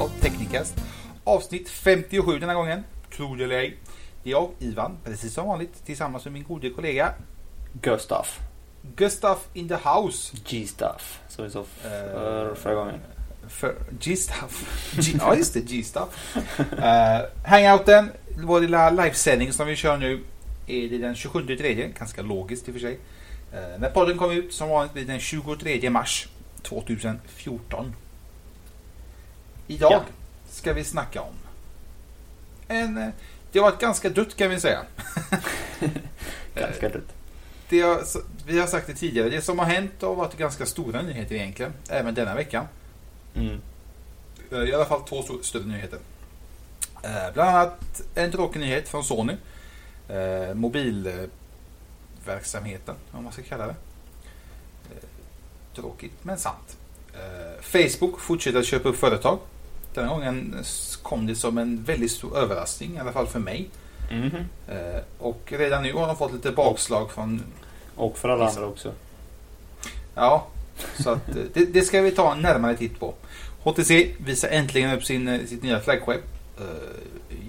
av Technicast. Avsnitt 57 denna gången, tror det eller ej. Det är jag, Ivan, precis som vanligt, tillsammans med min gode kollega Gustaf. Gustaf in the house. G-Stuff. Så vi sa för förra gången. För G-Stuff. Ja, just det, G-Stuff. Uh, hangouten, vår lilla livesändning som vi kör nu, är det den 27 tredje, ganska logiskt i och för sig. Uh, när podden kommer ut som vanligt blir den 23 mars 2014. Idag Ja. ska vi snacka om en... eh, Det har varit ganska dött kan vi säga. Ganska dött. Det har, vi har sagt det tidigare, det som har hänt har varit ganska stora nyheter egentligen, även denna veckan. Mm. Eh, I alla fall två större nyheter. Eh, Bland annat en tråkig nyhet från Sony. Eh, Mobilverksamheten, om man ska kalla det. Eh, Tråkigt men sant. Eh, Facebook fortsätter att köpa upp företag. Den här gången kom det som en väldigt stor överraskning, i alla fall för mig. Mhm. Eh, Och redan nu har de fått lite bakslag från Och för alla andra också. Ja, så att eh, det, det ska vi ta en närmare titt på. HTC visar äntligen upp sin, eh, sitt nya flaggskepp.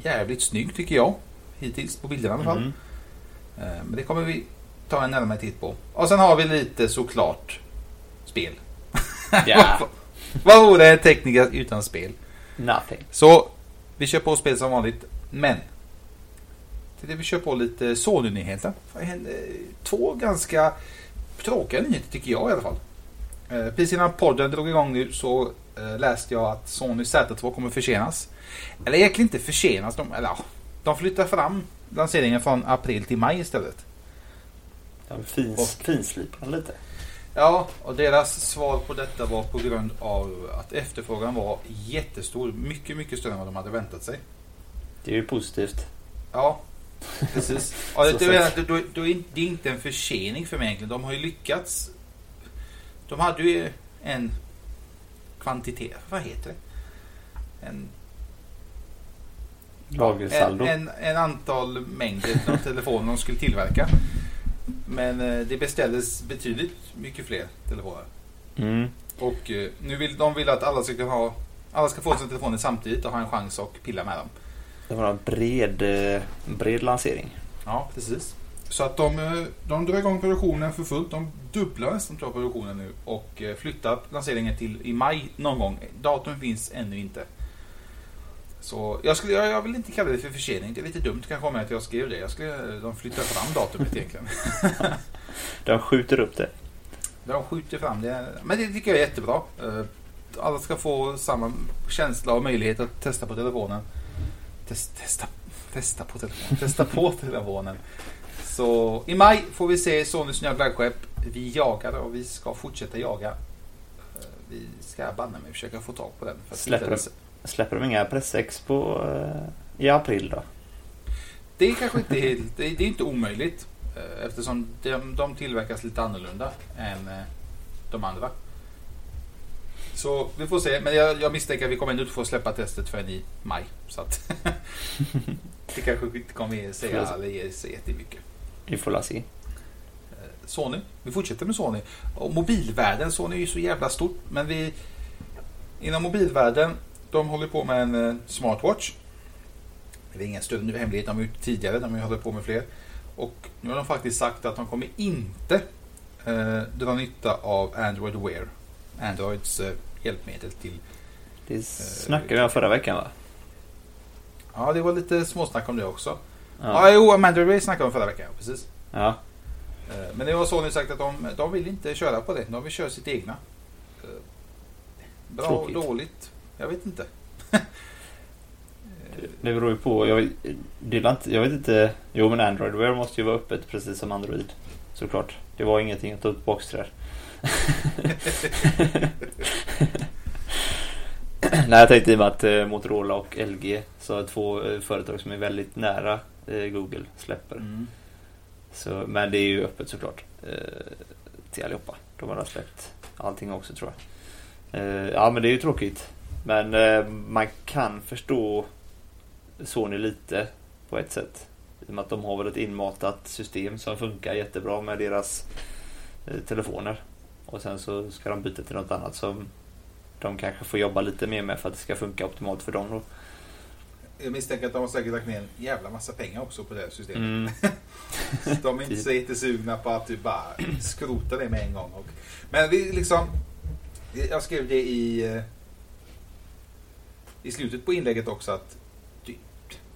Jävligt snygg tycker jag. Hittills på bilderna i alla fall. Eh, men det kommer vi ta en närmare titt på. Och sen har vi lite såklart spel. Ja. Vad vore en tekniker utan spel? Nothing. Så vi kör på spel som vanligt. Men det vi kör på lite Sony-nyheter. Två ganska tråkiga nyheter tycker jag i alla fall. Eh, Precis innan podden drog igång nu så eh, läste jag att Sony Z2 kommer försenas. Eller egentligen inte försenas. De, eller, ja, de flyttar fram lanseringen från april till maj istället. De fins, finslipar lite. Ja, och deras svar på detta var på grund av att efterfrågan var jättestor. Mycket, mycket större än vad de hade väntat sig. Det är ju positivt. Ja, precis. Ja, det, det, det, det är inte en försening för mig egentligen. De har ju lyckats. De hade ju en kvantitet, vad heter det? En, Lagersaldo. en, en, en antal mängder av telefoner de skulle tillverka. Men eh, det beställdes betydligt mycket fler telefoner. Mm. Och eh, nu vill de vill att alla ska ha alla ska få sina telefoner samtidigt och ha en chans att pilla med dem. Det var en bred, eh, bred lansering. Ja, precis. Så att de, de drar igång produktionen för fullt. De dubblar nästan produktionen nu och flyttar lanseringen till i maj någon gång. Datum finns ännu inte. Så jag, skulle, jag, jag vill inte kalla det för försening. Det är lite dumt kanske om att jag skrev det. Jag skulle, de flyttar fram datumet egentligen. De skjuter upp det. De skjuter fram det. Men det tycker jag är jättebra. Eh, Alla ska få samma känsla och möjlighet att testa på telefonen. Test, testa, testa på telefonen. Testa på telefonen. Så i maj får vi se Sonys nya flaggskepp. Vi jagar och vi ska fortsätta jaga. Eh, Vi ska banne mig försöka få tag på den. Släpper inte- Släpper de inga pressex på eh, i april då? Det är kanske inte helt, det är, inte omöjligt. eh, Eftersom de, de tillverkas lite annorlunda än eh, de andra. Så vi får se. Men jag, jag misstänker att vi kommer inte få släppa testet förrän i maj. Så att det kanske inte kommer säga eller ge sig jättemycket. Vi får la se. Sony. Vi fortsätter med Sony. Och mobilvärlden. Sony är ju så jävla stort. Men vi inom mobilvärlden. De håller på med en eh, smartwatch. Det är ingen större hemlighet. De har gjort tidigare. De har hållit på med fler. Och nu har de faktiskt sagt att de kommer inte eh, dra nytta av Android Wear. Androids eh, hjälpmedel till Det snackade vi om förra veckan va? Ja, det var lite småsnack om det också. Ja. Ja, jo, Mandalay Ray snackade om förra veckan. ja, Precis. ja. Eh, Men det var Sony sagt att de, de vill inte köra på det. De vill köra sitt egna. Eh, Bra Tråkigt. dåligt. Jag vet inte. Det beror ju på. Jag, inte, jag vet inte. Jo men Android Wear måste ju vara öppet precis som Android. Såklart. Det var ingenting att ta upp boxträr. Nej jag tänkte i och med att eh, Motorola och LG så två eh, företag som är väldigt nära eh, Google släpper. Mm. Så, men det är ju öppet såklart. Till allihopa. De har släppt allting också tror jag. Ja men det är ju tråkigt. Men eh, man kan förstå Sony lite på ett sätt. I och med att de har väl ett inmatat system som funkar jättebra med deras eh, telefoner. Och sen så ska de byta till något annat som de kanske får jobba lite mer med för att det ska funka optimalt för dem då. Jag misstänker att de har säkert lagt ner en jävla massa pengar också på det här systemet. Mm. De är inte så jättesugna på att typ bara skrota det med en gång. Men vi liksom... Jag skrev det i... eh, I slutet på inlägget också att...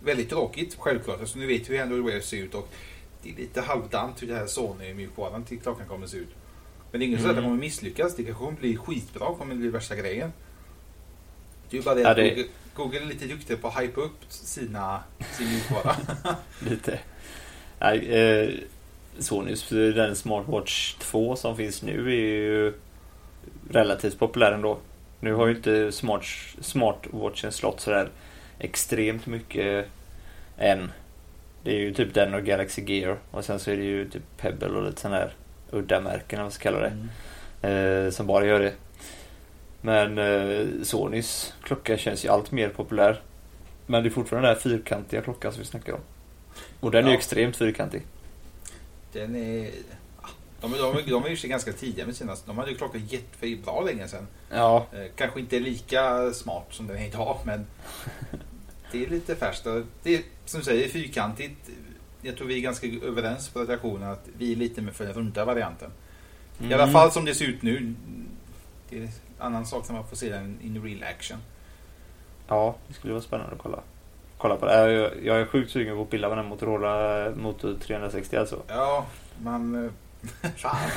Väldigt tråkigt självklart. Alltså, nu vet vi hur Android Wear ser ut och det är lite halvdant hur det här Sony-mjukvaran till klockan kommer se ut. Men det är ingen så att det Mm. kommer misslyckas. Det kanske kommer bli skitbra. kommer bli värsta grejen. Det är ju bara det Ja, att det- Google, Google är lite duktiga på att hypa upp sina, sin mjukvara. Lite. Nej, eh, Sonys, den Smartwatch 2 som finns nu är ju relativt populär ändå. Nu har ju inte smart, Smartwatchen slått sådär extremt mycket än. Det är ju typ den och Galaxy Gear och sen så är det ju typ Pebble och lite sådana här udda märken vad man ska kalla det. Mm. Eh, som bara gör det. Men eh, Sonys klocka känns ju allt mer populär. Men det är fortfarande den där fyrkantiga klockan som vi snackar om. Och den är ju Ja. extremt fyrkantig. Den är... De, de, de, är ju sig ganska tidiga med sina... De hade ju klockan jätte bra länge sedan. Ja, Eh, kanske inte lika smart som den är idag, men det är lite färskt. Det är som du säger fyrkantigt. Jag tror vi är ganska överens på redaktionen att vi är lite med för den runda varianten. I alla Mm. fall som det ser ut nu. Det är en annan sak när man får se den in real action. Ja, det skulle vara spännande att kolla. Kolla på det. Eh, Jag, jag är sjukt sugen på att pilla med den Motorola Moto 360 alltså. Ja, man... eh, Fan.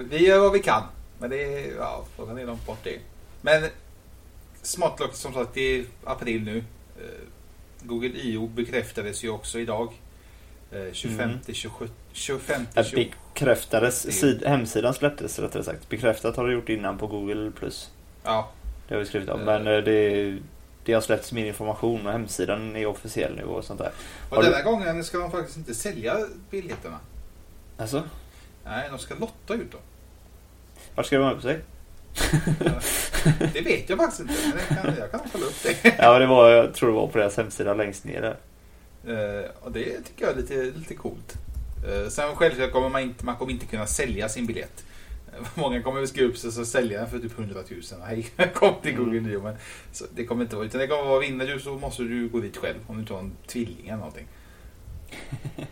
vi gör vad vi kan. Men det är... Ja, frågan är långt bort det. Men Smartlock som sagt, det är april nu. Eh, Google I.O. bekräftades ju också idag. Eh, 25, Mm. 27, 25, Det 27. bekräftades, sid, hemsidan släpptes rättare sagt. Bekräftat har det gjort innan på Google+. Plus. Ja, Det har vi skrivit om. Eh. Men eh, det, det har släppts mer information och hemsidan är officiell nu och sånt där. och Har du- denna gången ska de faktiskt inte sälja biljetterna. Alltså, Nej, de ska lotta ut dem. vart ska de ha på sig? Det vet jag faktiskt inte, men jag kan, jag kan kolla upp det. Ja, det var, jag tror det var på deras hemsida längst ner där. Eh, och det tycker jag är lite, lite coolt. Eh, sen självklart kommer man inte, man kommer inte kunna sälja sin biljett. Många kommer skriva upp sig och sälja den för typ 100 000. Hej, kom till Mm. Google Neo. Men så det kommer inte vara. Utan det kommer vara vinner du så måste du gå dit själv. Om du inte har en tvilling eller någonting.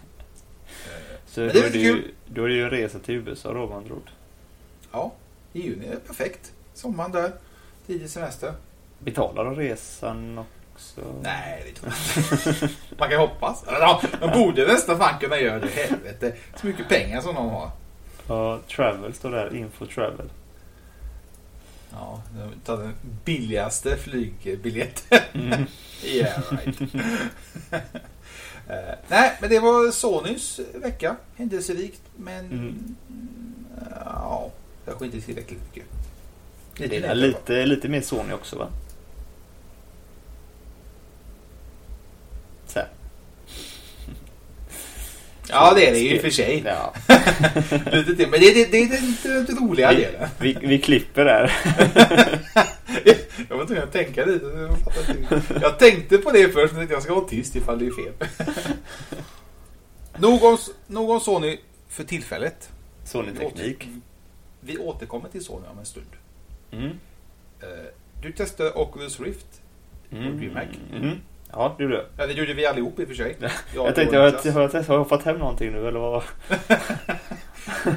Eh, Så Men då det är är, det ju, kul. då är det ju en resa till USA då med andra ord. ja, i juni är perfekt. Sommaren där. Tidig semester. Betalar de resan också? Nej, det tror jag inte. Man kan hoppas. Ja, de borde nästan fan kunna göra det. Helvete. Så mycket pengar som de har. Ja, travel står där. Info travel. Ja, tar den billigaste flygbiljetten. Mm. yeah, right. Eh, nej, men det var Sonys vecka. Händelserikt, men... Mm. Ja, kanske inte tillräckligt mycket. Det är lite, lite mer Sony också va? Så här. Ja, det är det ju i och för sig. Ja. Lite till, men det, det, det är den, roliga Vi, delen. vi, vi klipper där. Jag var tvungen att tänka lite. Jag, tänkte på det först, men jag ska vara tyst ifall det är fel. Någon, någon Sony för tillfället. Sony Teknik. Vi återkommer till Sony om en stund. Mm. Eh, Du testade Oculus Rift. Mm. DreamHack. Mm. Ja, det gjorde jag. Ja, det gjorde vi allihop i och för sig. Jag tänkte, har jag, har, jag, jag fått hem någonting nu eller vad?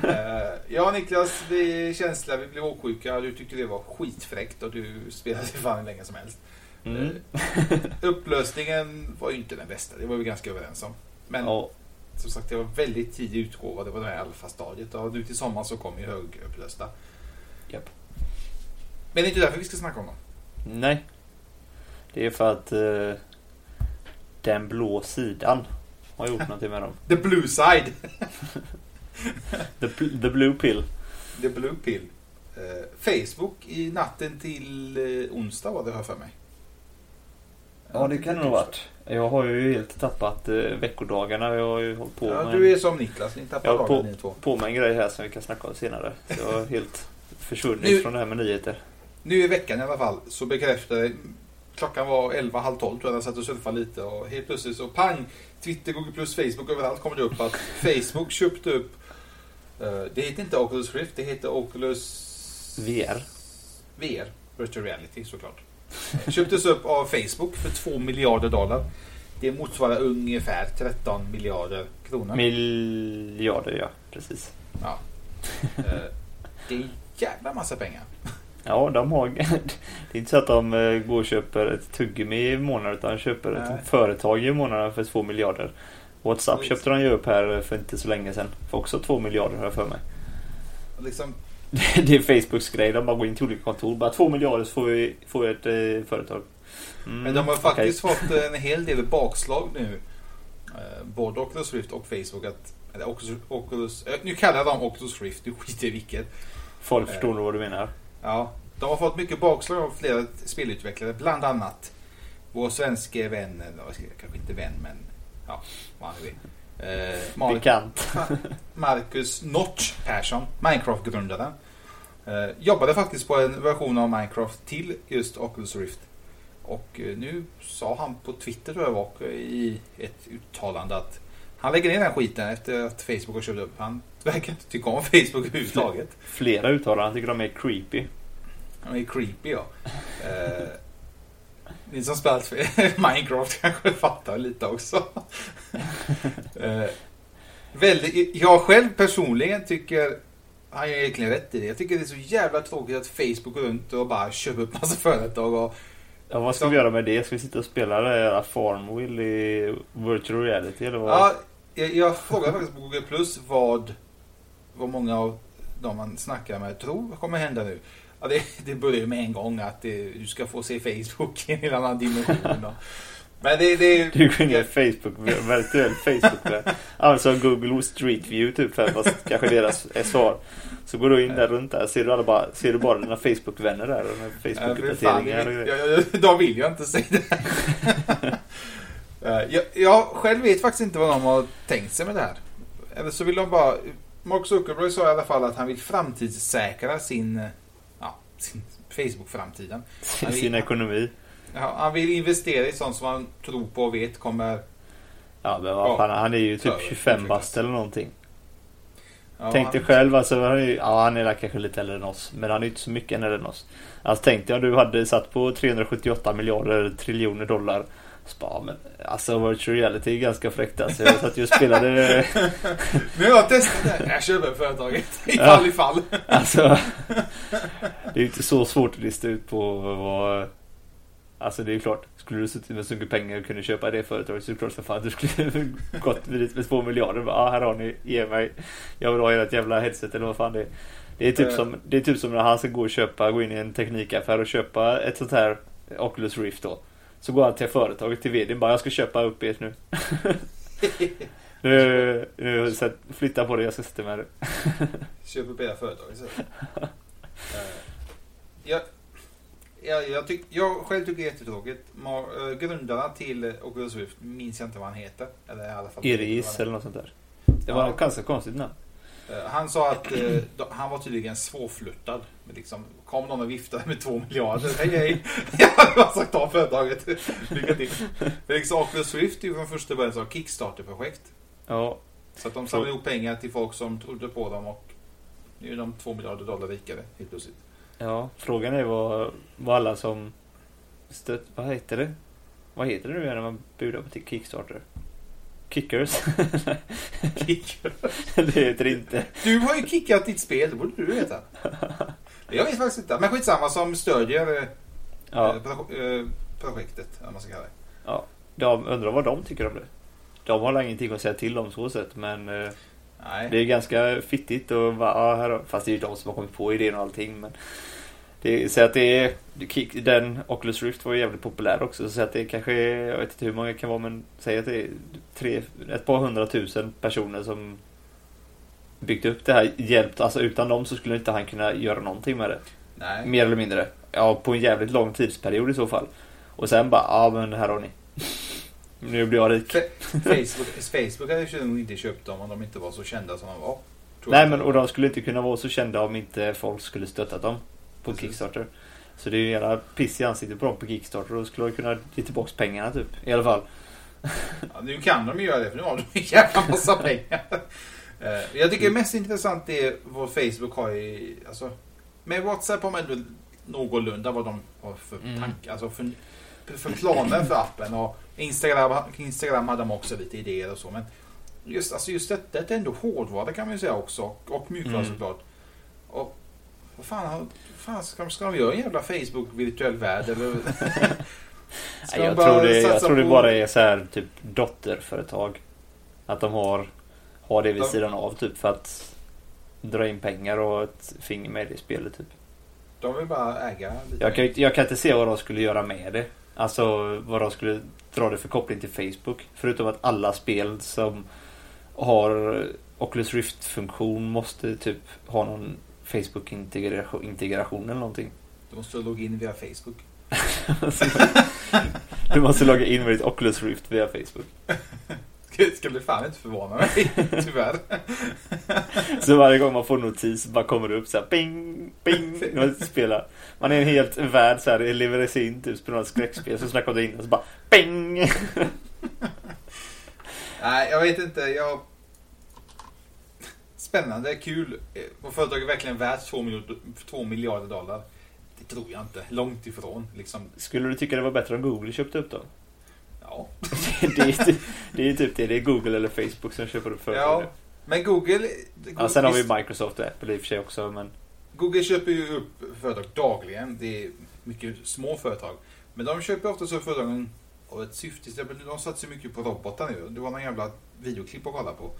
Eh, Jag och Niklas, vi är känsliga, vi blev åksjuka. Du tyckte det var skitfräckt och du spelade fan hur länge som helst. Mm. Eh, upplösningen var ju inte den bästa, det var vi ganska överens om. Men Ja, som sagt, det var väldigt tidig utgåva, det var det här alfastadiet. Och nu till sommar så kommer ju högupplösta. japp. Men det är inte därför vi ska snacka om dem. Nej. Det är för att eh, den blå sidan har gjort någonting med dem. The blue side. The, the blue pill. The blue pill. Eh, Facebook i natten till eh, onsdag var det jag för mig. Ja, det kan det nog ha varit. Jag har ju helt tappat eh, veckodagarna. Jag har ju hållit på Ja, med, du är som Niklas, ni tappar på, ni två. på med en grej här som vi kan snacka om senare. Så jag har helt försvunnit Nu- från det här med nyheter. Nu i veckan i alla fall så bekräftade Klockan var 11, halv 12 tror jag. Jag satt och surfade lite och helt plötsligt så pang! Twitter, Google Plus, Facebook överallt kommer det upp att Facebook köpte upp eh, Det heter inte Oculus Rift, det heter Oculus VR. VR, Virtual Reality såklart. Köptes upp av Facebook för 2 miljarder dollar. Det motsvarar ungefär 13 miljarder kronor. Miljarder, ja. Precis. Ja. Eh, Det är en jävla massa pengar. Ja, de har... Det är inte så att de eh, går och köper ett tuggummi i månaden utan de köper Nej. ett företag i månaden för 2 miljarder. WhatsApp Visst. köpte de ju upp här för inte så länge sedan. För också 2 miljarder har jag för mig. Liksom, Det är Facebooks grej. De bara går in till olika kontor. Bara 2 miljarder så får vi, får vi ett eh, företag. Mm, Men de har faktiskt fått en hel del bakslag nu. Eh, Både Oculus Rift och Facebook. Att, eller Oculus, Oculus, eh, nu kallar jag dem Oculus Rift, du skiter i vilket. Folk förstår nog vad du menar. Ja, de har fått mycket bakslag av flera spelutvecklare. Bland annat vår svenske vän, eller kanske inte vän men ja, vad han nu är. Eh, Mar- Bekant. Marcus Notch Persson, Minecraft-grundaren. Eh, jobbade faktiskt på en version av Minecraft till just Oculus Rift. Och eh, nu sa han på Twitter tror jag var, i ett uttalande att han lägger ner den skiten efter att Facebook har köpt upp. Han verkar inte tycka om Facebook överhuvudtaget. Flera uttalanden tycker de är creepy. Han är creepy ja. Eh, ni som spelat Minecraft kanske fattar lite också. eh, väldigt, jag själv personligen tycker han gör egentligen rätt i det. Jag tycker det är så jävla tråkigt att Facebook går runt och bara köper upp massa företag och Ja, vad ska vi göra med det? Ska vi sitta och spela det här Farmville i virtual reality eller vad? Ja, jag, jag frågade faktiskt på Google Plus vad, vad många av de man snackar med tror kommer hända nu. Ja, det, det börjar ju med en gång att det, du ska få se Facebook i en helt annan dimension. Då. Men det, det Du går in i Facebook, virtuell Facebook där. Alltså Google Street View typ för fast kanske deras svar. Så går du in där runt där, ser du, alla bara, ser du bara dina Facebook-vänner där och Ja, Facebook-uppdateringar och jag, de vill jag inte säga det. Eh, jag, jag själv vet faktiskt inte vad de har tänkt sig med det här. Eller så vill de bara... Mark Zuckerberg sa i alla fall att han vill framtidssäkra sin, eh, ja, sin Facebook-framtiden. Sin ekonomi. Ja, han vill investera i sånt som han tror på och vet kommer... Ja men vad fan, han är ju typ Ja, 25 bast eller någonting. Ja, Tänk han, dig själv, alltså, han är, ja han är kanske lite äldre än oss. Men han är inte så mycket äldre än oss. Alltså tänk dig om du hade satt på 378 miljarder triljoner dollar. Bara, men, alltså virtual reality är ganska fräckt alltså. Jag satt ju och spelade, Nu har jag testat det. Jag köper företaget. I Ja. fall i fall. alltså. Det är ju inte så svårt att lista ut på vad... Alltså det är ju klart, skulle du suttit med så mycket pengar och kunde köpa det företaget så är det klart för fan du skulle gått dit med två miljarder. Ja, ah, här har ni, ge mig. Jag vill ha ert jävla headset eller vad fan det är. Det är, typ Eh. som, det är typ som när han ska gå och köpa, gå in i en teknikaffär och köpa ett sånt här Oculus Rift då. Så går han till företaget, till vdn bara, jag ska köpa upp ert nu. nu, nu så att flytta på det, jag ska sitta med det. Köp upp era företag istället. Eh, jag, jag, jag, tyck, jag själv tycker det är jättetråkigt. Äh, grundarna till eh, Oculus Rift minns jag inte vad han heter. Eller i alla fall Iris eller något sånt där. Det var Ja. ganska konstigt namn. Eh, Han sa att eh, han var tydligen svårflörtad. Liksom, kom någon och viftade med två miljarder. Hej hej! Jag bara sagt ta företaget. Lycka till. Liksom, Oculus Rift är ju från första början så Kickstarter-projekt. Ja, Så att de samlade ihop pengar till folk som trodde på dem och nu är de två miljarder dollar rikare helt plötsligt. ja. Frågan är vad, vad alla som stött, vad heter det? Vad heter det nu när man budar på Kickstarter? Kickers? det heter inte. Du har ju kickat ditt spel, det borde du veta. Jag vet faktiskt inte. Men skitsamma, som stödjer eh, Ja, eh, eh, projektet. Vad man ska kalla det. Ja, de undrar vad de tycker om det. De har ingenting att säga till om så sätt men Nej. det är ganska fittigt och ja, här, fast det är ju de som har kommit på idén och allting men det, så att det är den Oculus Rift var ju jävligt populär också så att det kanske är, jag vet inte hur många det kan vara men säg att det är tre, ett par hundratusen personer som byggt upp det här hjälpt, alltså utan dem så skulle inte han kunna göra någonting med det. Nej. Mer eller mindre. Ja, på en jävligt lång tidsperiod i så fall. Och sen bara, ja men här har ni. Nu blir jag rik. Facebook, Facebook hade ju nog inte köpt dem om de inte var så kända som de var. Nej men och de skulle inte kunna vara så kända om inte folk skulle stöttat dem på Precis. Kickstarter. Så det är ju jävla piss i ansiktet på dem på Kickstarter och då skulle de kunna ge tillbaks pengarna typ. I alla fall. Ja, nu kan de ju göra det för nu har de en jävla massa pengar. Eh, Jag tycker det mest intressant är vad Facebook har i... Alltså, med WhatsApp har man ändå någorlunda vad de har för Mm. tankar. Alltså för, för planer för appen. Och Instagram, Instagram hade de också lite idéer och så. Men just, alltså just detta det är ändå hårdvara kan man ju säga också. Och, och mjukvara Mm. såklart. Och vad fan, fan ska, ska de göra en jävla Facebook virtuell värld? Eller? Jag tror, det, jag tror det bara är så här typ dotterföretag. Att de har, har det vid sidan av typ för att dra in pengar och ett finger med i spelet typ. De vill bara äga lite. Jag kan, inte- jag kan inte se vad de skulle göra med det. Alltså vad de skulle dra det för koppling till Facebook. Förutom att alla spel som har Oculus Rift-funktion måste typ ha någon Facebook-integration integration eller någonting. Du måste logga in via Facebook. du måste logga in med ditt Oculus Rift via Facebook. Det ska bli fan inte förvåna mig, tyvärr. Så varje gång man får notis bara kommer det upp så här ping, ping, man spelar. Man är en helt värld så här, det lever sig in typ, spelar ett skräckspel, så snackar du in och så bara ping. Nej, jag vet inte. Jag... Spännande, kul. Och företaget är verkligen värt 2 miljarder, 2 miljarder dollar. Det tror jag inte. Långt ifrån. Liksom, Skulle du tycka det var bättre om Google köpte upp dem? ja. det, är, typ- det är typ det. Det är Google eller Facebook som köper upp företag. ja. Men Google... Ja, sen har vi Microsoft och Apple i och för sig också. Men Google köper ju upp företag dagligen. Det är mycket små företag. Men de köper ofta så företagen av ett syfte. De satsar mycket på robotar nu. Det var någon jävla videoklipp att kolla på.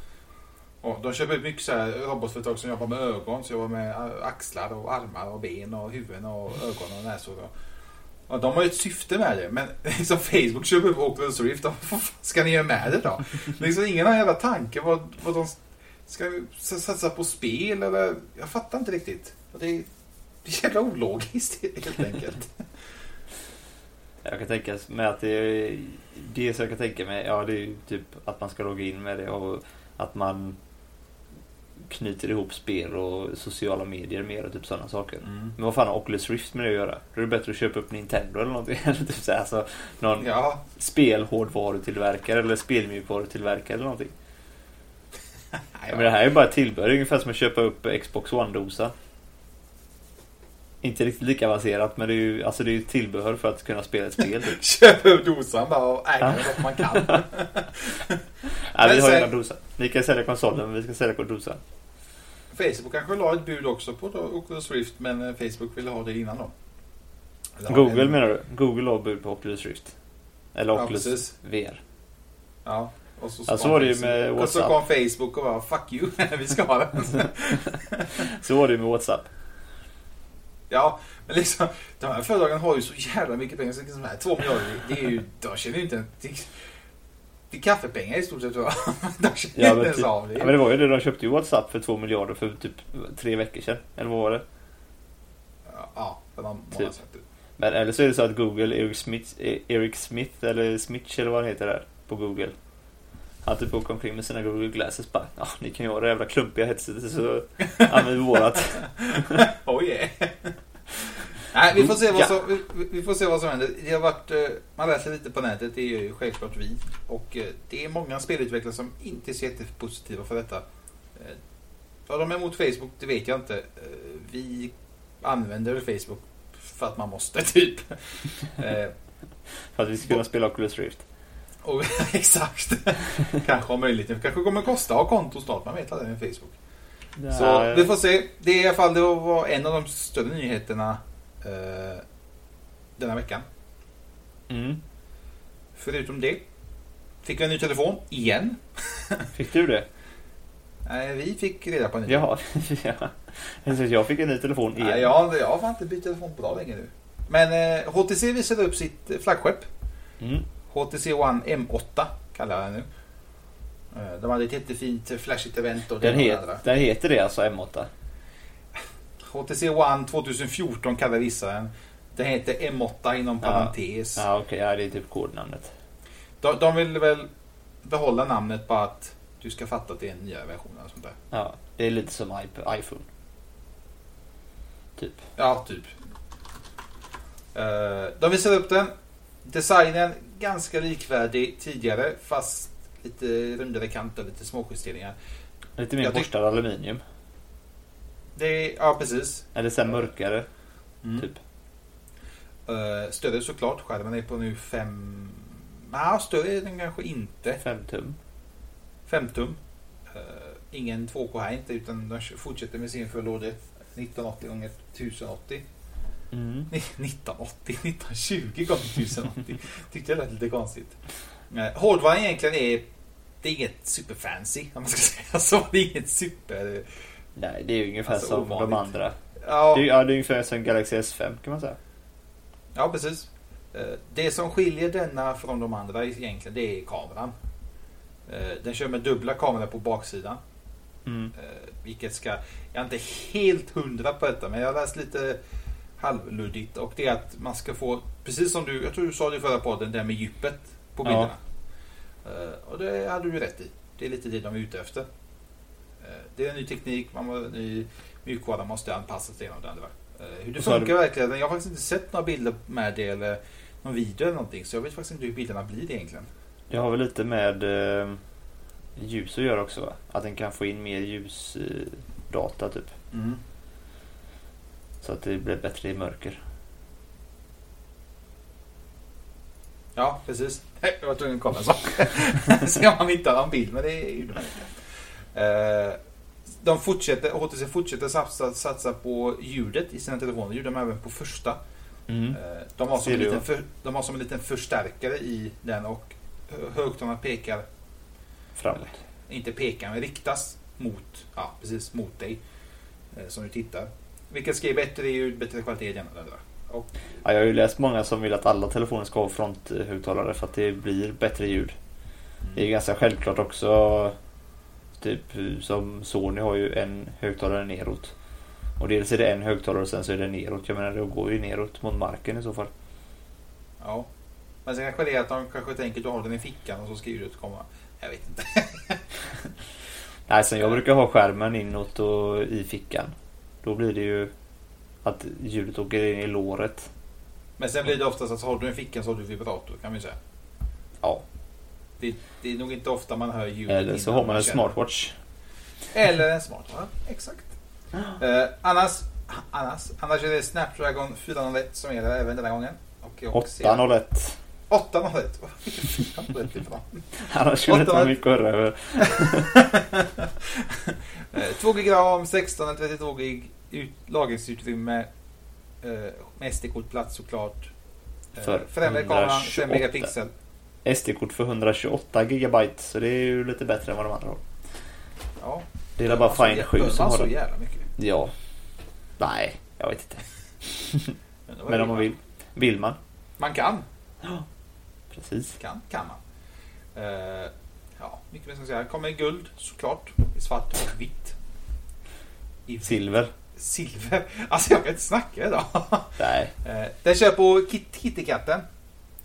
Och de köper mycket så här robotföretag som jobbar med ögon. Så jobbar med eh, axlar och armar och ben och huvuden och ögon och näsor. Och, och de har ju ett syfte med det. Men liksom Facebook köper upp Oculus Rift. Vad fan ska ni göra med det då? liksom ingen har en jävla tanke vad, vad de ska satsa på spel eller? Jag fattar inte riktigt. Det är, det är jävla ologiskt helt enkelt. jag kan tänka mig att det är det som jag kan tänka mig. Ja, det är ju typ att man ska logga in med det och att man knyter ihop spel och sociala medier mer och typ sådana saker. Men vad fan har Oculus Rift med det att göra? Då är det bättre att köpa upp Nintendo eller någonting. Eller typ så här, alltså, någon Ja, spelhårdvarutillverkare eller spelmjukvarutillverkare eller någonting. Ja, men det här är bara ett tillbehör, Det är ungefär som att köpa upp Xbox One-dosa. Inte riktigt lika avancerat men det är ju alltså det är ju tillbehör för att kunna spela ett spel. Typ. Köp upp dosan bara och äga så man kan. Nej, Men vi har sen- redan dosa. Ni kan sälja konsolen men vi ska sälja dosan. Facebook kanske la ett bud också på Oculus Rift men eh, Facebook ville ha det innan då. Eller Google en- menar du? Google har bud på Oculus Rift. Eller Ja, Oculus precis. VR. Ja. Och så, Ja, så var det ju med Och så WhatsApp. kom Facebook och bara fuck you, vi ska ha den. Så var det ju med WhatsApp. Ja, men liksom de här företagen har ju så jävla mycket pengar. Så liksom här två miljarder, det är ju, de känner ju inte... Det, det är kaffepengar i stort sett. De känner Ja inte men, ens typ, av det. ja men det var ju det, de köpte ju WhatsApp för två miljarder för typ tre veckor sedan. Eller vad var det? Ja, Ja, för någon Typ. typ. Men eller så är det så att Google, Eric Smith, Eric Smith eller Smith eller vad han heter där på Google. Han typ åker omkring med sina Google Glasses bara, ja ni kan ju ha det jävla klumpiga headsetet så använder vi vårat. Oh yeah. Nej, vi får, se vad Ja. som, vi, vi får se vad som händer. Det har varit, eh, man läser lite på nätet, det är ju självklart vi. Och eh, det är många spelutvecklare som inte är så jättepositiva för detta. Eh, Vad de är emot Facebook, det vet jag inte. Eh, Vi använder Facebook för att man måste, typ. Eh, För att vi ska kunna spela Oculus Rift. Och, exakt. kanske har möjlighet. kanske kommer kosta att ha konto snart. Man vet aldrig med Facebook. Så vi får se. Det är i alla fall det var en av de större nyheterna eh, denna veckan. Mm. Förutom det fick vi en ny telefon igen. Fick du det? Nej, vi fick reda på en ny. Jaha. ja. Jag fick en ny telefon igen. Nej, jag, jag har inte bytt telefon på bra länge nu. Men eh, HTC visade upp sitt eh, flaggskepp. Mm. HTC One M8 kallar jag den nu. Eh, de hade ett jättefint eh, flashigt event. Och Den, het, den heter det alltså M8? HTC One 2014 kallar vissa den. Den heter M8 inom Ja. parentes. Ja okej, ja, det är typ kodnamnet. De, de vill väl behålla namnet bara att du ska fatta att det är en nyare version. Sånt där. Ja, det är lite som iP- iPhone. Typ. Ja, typ. Eh, de visar upp den. Designen ganska likvärdig tidigare fast lite rundare kant och lite småjusteringar. Lite mer borstad aluminium. Det är, ja precis. Eller sen mörkare, Mm. typ. Eh, större såklart. Skärmen är på nu 5... Nej, större är den kanske inte. 5 tum. 5 tum. Eh, ingen 2K här inte utan de fortsätter med sin fullåder 1980 gånger 1080. Mm. Nej, 1980, 1920 gånger 1080. Tyckte jag lät lite konstigt. Eh, Hårdvaran egentligen är det är inget superfancy om man ska säga så. Det är inget super... Nej, det är ungefär Alltså, som de ovanligt. andra. Ja, Det är, ja, det är ungefär som Galaxy S5 kan man säga. ja precis. Eh, Det som skiljer denna från de andra egentligen det är kameran. Eh, Den kör med dubbla kameror på baksidan. Mm. Eh, Vilket ska... Jag är inte helt hundra på detta men jag har läst lite halvluddigt och det är att man ska få, precis som du, jag tror du sa det i förra podden, det här med djupet på Ja. bilderna. Eh, Och det hade du rätt i. Det är lite det de är ute efter. Eh, Det är en ny teknik, man må, ny mjukvara måste anpassas till andra. Eh, Hur det funkar verkligen, jag har faktiskt inte sett några bilder med det eller någon video eller någonting så jag vet faktiskt inte hur bilderna blir egentligen. Det har väl lite med eh, ljus att göra också va? Att den kan få in mer ljusdata eh, typ. Så att det blir bättre i mörker. Ja, precis. Jag var tvungen att kolla en sak. Se om man hittar någon bild, men det gjorde man inte. Eh, De fortsätter, HTC fortsätter satsa, satsa på ljudet i sina telefoner. Det gjorde de även på första. Mm. Eh, De har, som en liten för, de har som en liten förstärkare i den och hö- högtalarna pekar, Framåt. inte pekar, men riktas mot, ja precis, mot dig. eh, Som du tittar. Vilket ska ge bättre ljud, bättre kvalitet i den och Ja, jag har ju läst många som vill att alla telefoner ska ha fronthögtalare för att det blir bättre ljud. Det är ju ganska självklart också. Typ som Sony har ju en högtalare neråt. Och dels är det en högtalare och sen så är det neråt. Jag menar det går ju neråt mot marken i så fall. Ja. Men sen kanske det är att de kanske tänker att du har den i fickan och så ska ljudet komma. Jag vet inte. Nej, sen jag brukar ha skärmen inåt och i fickan. Då blir det ju att ljudet åker in i låret. Men sen blir det oftast att har du en ficka så har du vibrator kan vi säga. Ja. Det, det är nog inte ofta man hör ljudet Eller så har man en smartwatch. Eller en smartwatch. Exakt. Eh, annars, annars, annars är det Snapdragon 401 som är där även denna gången. Och jag ser- 801. 801. Vilken 401 ifrån? Annars skulle det inte vara 801. mycket att höra över. Eh, 2 GB RAM, 16 eller 32 GB ut, lagringsutrymme. Eh, med SD-kortplats såklart. Eh, För Främre kameran, 5 128. megapixel. SD-kort för 128 gigabyte. Så det är ju lite bättre än vad de andra har. Ja. Det är bara Alltså, Find 7 behöver som har så den. jävla mycket. Ja. Nej, jag vet inte. Men, Men om man vill. Vill man. Man kan. Precis. Kan, kan man. Eh, ja, mycket mer ska säga. Kommer i guld såklart. I svart och vitt. I Silver. silver. Alltså jag kan inte snacka idag. Nej. Eh, den kör på Kit- Kittykatten.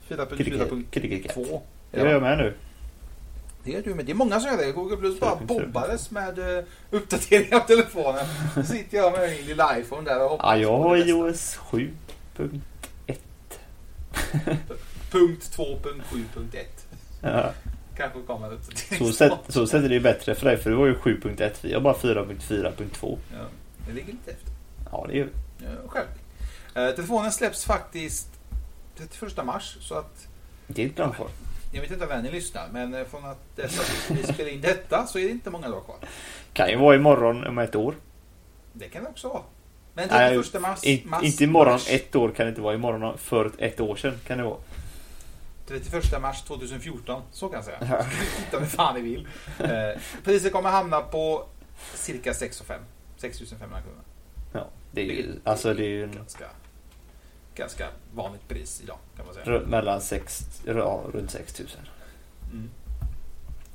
4.4.2. Kitty Det gör jag Ja, med nu. det är du med. Det är många som gör det. Google Plus bara 4.4. bombades med uh, uppdateringar av telefonen. Så sitter jag med min lilla iPhone där och hoppas Ja, jag har det iOS 7. Punkt 2.7.1. Ja. Kanske kommer en Så, uppdatering sätt, så sätter det ju bättre för dig för du har ju 7.1. Vi har bara 4.4.2. Ja, det ligger lite efter. Ja, det är ju. Ja, själv. Eh, telefonen släpps faktiskt 31 mars så att Det är inte långt kvar. jag vet inte när ni lyssnar men eh, från att vi spelar in detta så är det inte många dagar kvar. Kan ju vara imorgon om ett år. Det kan det också vara. Men Nej, 31 mars, In, mars inte imorgon mars. ett år kan det inte vara. Imorgon för ett år sedan kan det vara. 31 mars 2014, så kan jag säga. Ja. Titta med fan ni vill. Eh, priset kommer hamna på cirka 6 500 6500 kronor. Ja, det är ju, det, alltså det är ju en... ganska, ganska vanligt pris idag kan man säga. Mellan 6, ja, runt 6000. Mm.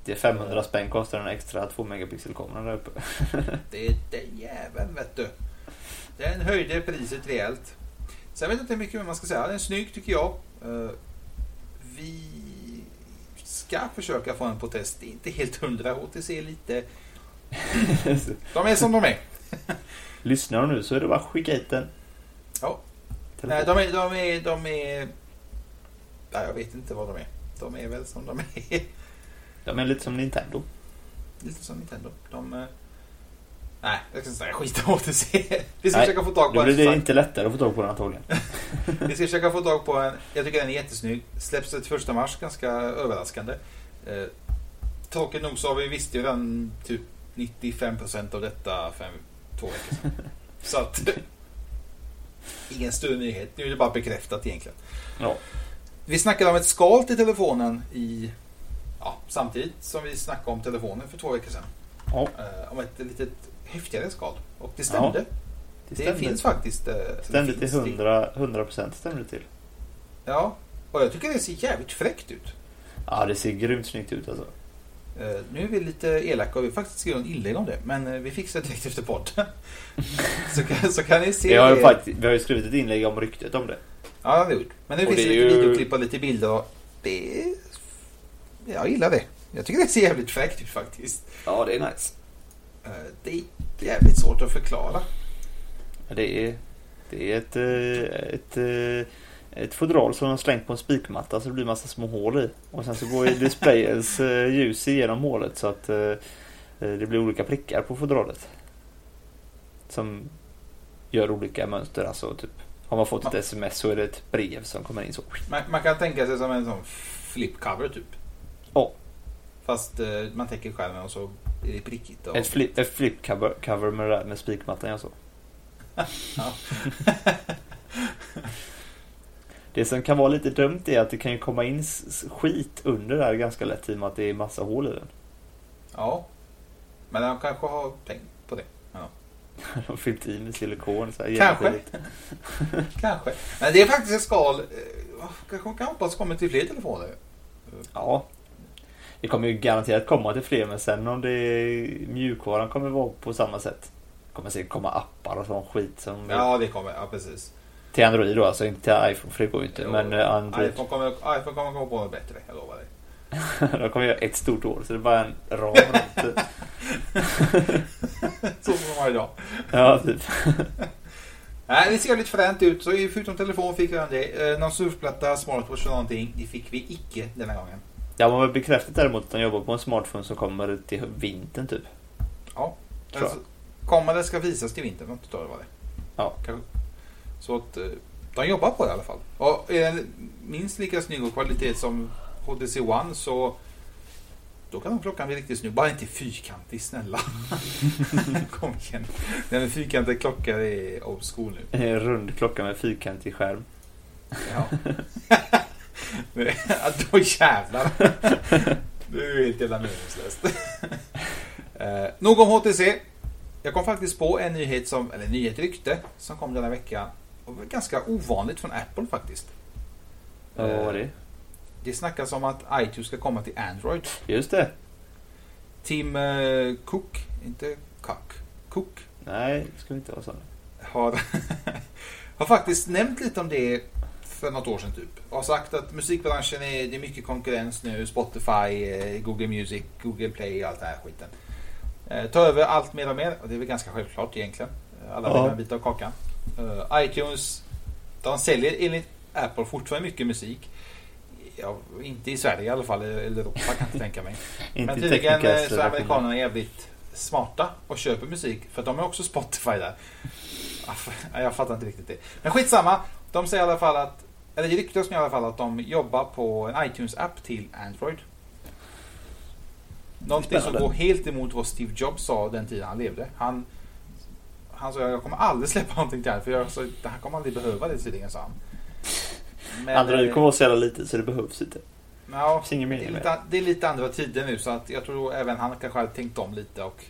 Det är 500 spänn kostar en extra 2 megapixel kamera där uppe. det är den jäveln vet du. Den höjde priset rejält. Sen vet jag inte mycket mer man ska säga. Den är snygg tycker jag. Uh, vi ska försöka få en på test. Det är inte helt hundra. HTC är lite... de är som de är. Lyssnar du nu så är det bara att skicka hit den. Ja. Nej, de är, de är, de är... Ja, jag vet inte vad de är. De är väl som de är. De är lite som Nintendo. Lite som Nintendo. De... Eh, nej, jag ska inte säga skit åt det. Vi ska Nej, försöka få tag på en. Då blir det inte lättare att få tag på den antagligen. Vi ska försöka få tag på en. Jag tycker den är jättesnygg. Släpps det 31 mars, ganska överraskande. Eh, tråkigt nog så har vi visste ju redan typ 95% av detta för två veckor sedan. så att... ingen större nyhet. Nu är det bara bekräftat egentligen. Ja. Vi snackade om ett skal till telefonen i ja, samtidigt som vi snackade om telefonen för två veckor sedan. Ja. Uh, om ett litet häftigare skal. Och det stämde. Ja, det, stämde. det finns faktiskt. Uh, stämde till 100, 100% stämde det till. Ja, och jag tycker det ser jävligt fräckt ut. Ja, det ser grymt snyggt ut alltså. Uh, nu är vi lite elaka och vi faktiskt skrivit en inlägg om det. Men uh, vi fixar det direkt efter podden. så, kan, så kan ni se. Har, faktiskt, vi har ju skrivit ett inlägg om ryktet om det. Ja, det har vi gjort. Men nu och finns det lite ju... videoklipp och lite bilder. Och det jag gillar det. Jag tycker det ser jävligt fräckt ut faktiskt. Ja, det är nice. Eh, det är jävligt svårt att förklara. Det är, det är ett, eh, ett, eh, ett fodral som de slängt på en spikmatta så det blir massa små hål i. Och sen så går displayens ljus igenom hålet så att det blir olika prickar på fodralet. Som gör olika mönster. Alltså typ har man fått ett sms så är det ett brev som kommer in så. Man, man kan tänka sig som en sån flipcover typ. Ja. Fast eh, man täcker skärmen och så är det prickigt. Och... Ett, flip, ett flip cover, cover med, med spikmattan alltså. det som kan vara lite dumt är att det kan ju komma in skit under där ganska lätt i och med att det är massa hål i den. Ja. Men de kanske har tänkt på det. Ja. de har fyllt i med silikon. Så här kanske. kanske. Men det är faktiskt ett skal. Eh, kanske kan hoppas kommer till fler telefoner. Ja, det kommer ju garanterat komma till fler men sen om det är mjukvaran kommer vara på samma sätt. Det kommer säkert komma appar och sån skit som... Ja det kommer, ja precis. Till Android då alltså, inte till iPhone för det går ju inte. Jo, men eh, Android... iPhone kommer, iPhone kommer komma på något bättre, jag lovar dig. De kommer göra ett stort hål så det är bara en ram runt. så som de har idag. Ja, typ. Nej, det ser lite fränt ut. Så förutom telefon fick vi det. Eh, någon surfplatta, smartwatch eller någonting. Det fick vi icke denna gången. Ja, man har bekräftat däremot att de jobbar på en smartphone som kommer till vintern typ. Ja. Alltså, kommer det ska visas till vintern, inte vad det Ja. Så att eh, de jobbar på det i alla fall. Och är den minst lika snygg och kvalitet som HTC One så då kan klockan bli riktigt snygg. Bara inte fyrkantig, snälla. Kom igen. Den fyrkantiga klocka är old school nu. En rund klocka med fyrkantig skärm. Ja. Då jävlar. Det är ju helt jävla meningslöst. eh, nog om HTC. Jag kom faktiskt på en nyhet som, eller nyhet rykte, som kom denna vecka. Ganska ovanligt från Apple faktiskt. Vad var det? Eh, det snackas om att iTunes ska komma till Android. Just det. Tim eh, Cook, inte Cook. Cook. Nej, det skulle inte vara så. Har, har faktiskt nämnt lite om det för något år sedan typ. Och har sagt att musikbranschen är, det är mycket konkurrens nu. Spotify, eh, Google Music, Google Play och allt det här skiten. Ta över allt mer och mer. Och det är väl ganska självklart egentligen. Alla vill ha en bit av kakan. Uh, iTunes, de säljer enligt Apple fortfarande mycket musik. Ja, inte i Sverige i alla fall, eller Europa kan jag inte tänka mig. Men tydligen så är amerikanerna jävligt smarta och köper musik. För de är också Spotify där. Jag fattar inte riktigt det. Men skitsamma. De säger i alla fall att eller det ryktas i alla fall att de jobbar på en iTunes-app till Android. Någonting Spännande. som går helt emot vad Steve Jobs sa den tiden han levde. Han, han sa jag kommer aldrig släppa någonting till här för jag, så, han kommer aldrig behöva det tydligen sa han. Men, Android eh, kommer att sälja lite så det behövs inte. Ja, det, är lite, det är lite andra tider nu så att jag tror även han kanske hade tänkt om lite och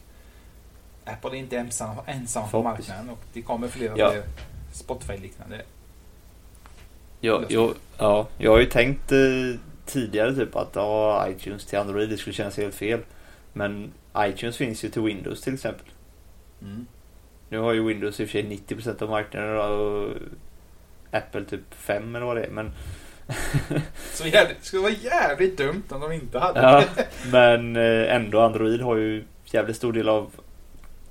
Apple är inte ensam, ensam på marknaden och det kommer fler och Ja. fler Spotify-liknande. Jag, jag, ja, jag har ju tänkt eh, tidigare typ att ja, iTunes till Android det skulle kännas helt fel. Men iTunes finns ju till Windows till exempel. Mm. Nu har ju Windows i och för sig 90% av marknaden och Apple typ 5 eller vad det är. Men, Så jävligt, det skulle vara jävligt dumt om de inte hade ja, men eh, ändå Android har ju jävligt stor del av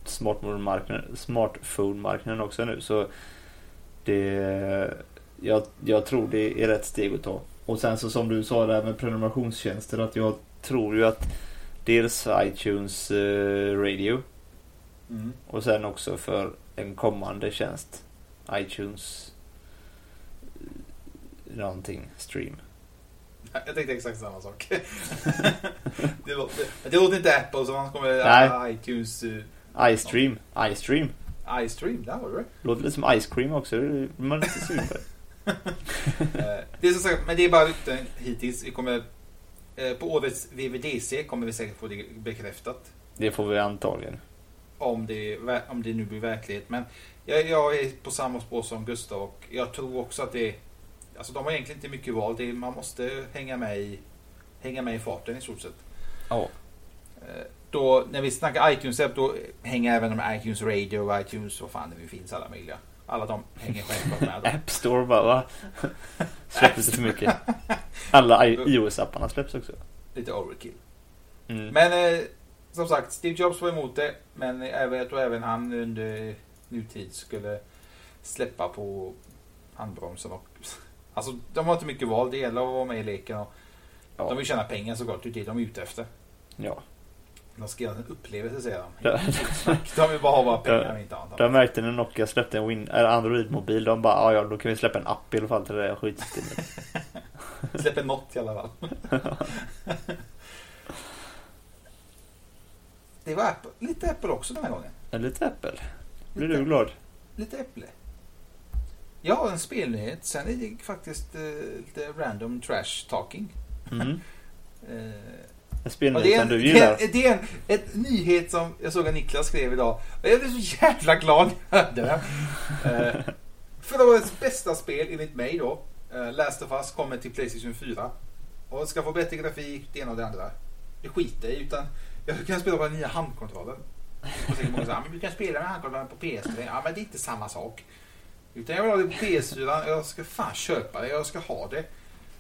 smartphone-marknaden också nu. Så det, jag, jag tror det är rätt steg att ta. Och sen så som du sa där med prenumerationstjänster att jag tror ju att dels iTunes eh, Radio Mm. och sen också för en kommande tjänst iTunes eh, någonting stream. Jag tänkte exakt samma sak. det, låter, det låter inte Apple så man kommer Nej. ah, iTunes uh, iStream, iStream. iStream, där var det Låter lite som Ice Cream också. Man är lite sugen på det. Eh, det är som sagt, men det är bara rykten hittills. Vi kommer, eh, på årets VVDC kommer vi säkert få det bekräftat. Det får vi antagligen. Om det, om det nu blir verklighet. Men jag, jag är på samma spår som Gustav och jag tror också att det Alltså de har egentligen inte mycket val. Det man måste hänga med i Hänga med i farten i stort sett. Ja. Eh, Då, när vi snackar iTunes då hänger även de iTunes Radio och iTunes och fan det nu finns alla möjliga. Alla de hänger självklart med. App Store bara va? Släpptes det för mycket. Alla iOS-apparna släpps också. Lite overkill. Mm. Men eh, som sagt, Steve Jobs var emot det. Men jag tror även han under nutid skulle släppa på handbromsen. Och, alltså, de har inte mycket val. Det gäller att vara med i leken. Och Ja. De vill tjäna pengar såklart. Det är det de är ute efter. ja. De ska göra en upplevelse säger de. De vill bara ha bara pengar och inte annat. märkte när Nokia släppte en Win- Android-mobil. De bara, "Ah, ja då kan vi släppa en app i alla fall till det där skitsystemet. Släpper något i alla fall. det var Apple. lite Apple också den här gången. En lite Apple. Blir Lite- du glad? Lite äpple. Jag har en spelnyhet. Sen är det faktiskt eh, lite random trash talking. Mm. Eh, En spelnyhet det är som du det är gillar. det är en ett nyhet som jag såg att Niklas skrev idag. Och jag blev så jävla glad när. Eh, Förra årets bästa spel enligt mig då. Uh, Last of Us kommer till Playstation 4. Och ska få bättre grafik, det ena och det andra. Det skiter jag i utan jag kan spela på den nya handkontrollen. Och det många säger, "Ja, men du kan spela med handkontrollen på PS3. Ja men det är inte samma sak. Utan jag vill ha det på PS4. Jag ska fan köpa det. Jag ska ha det.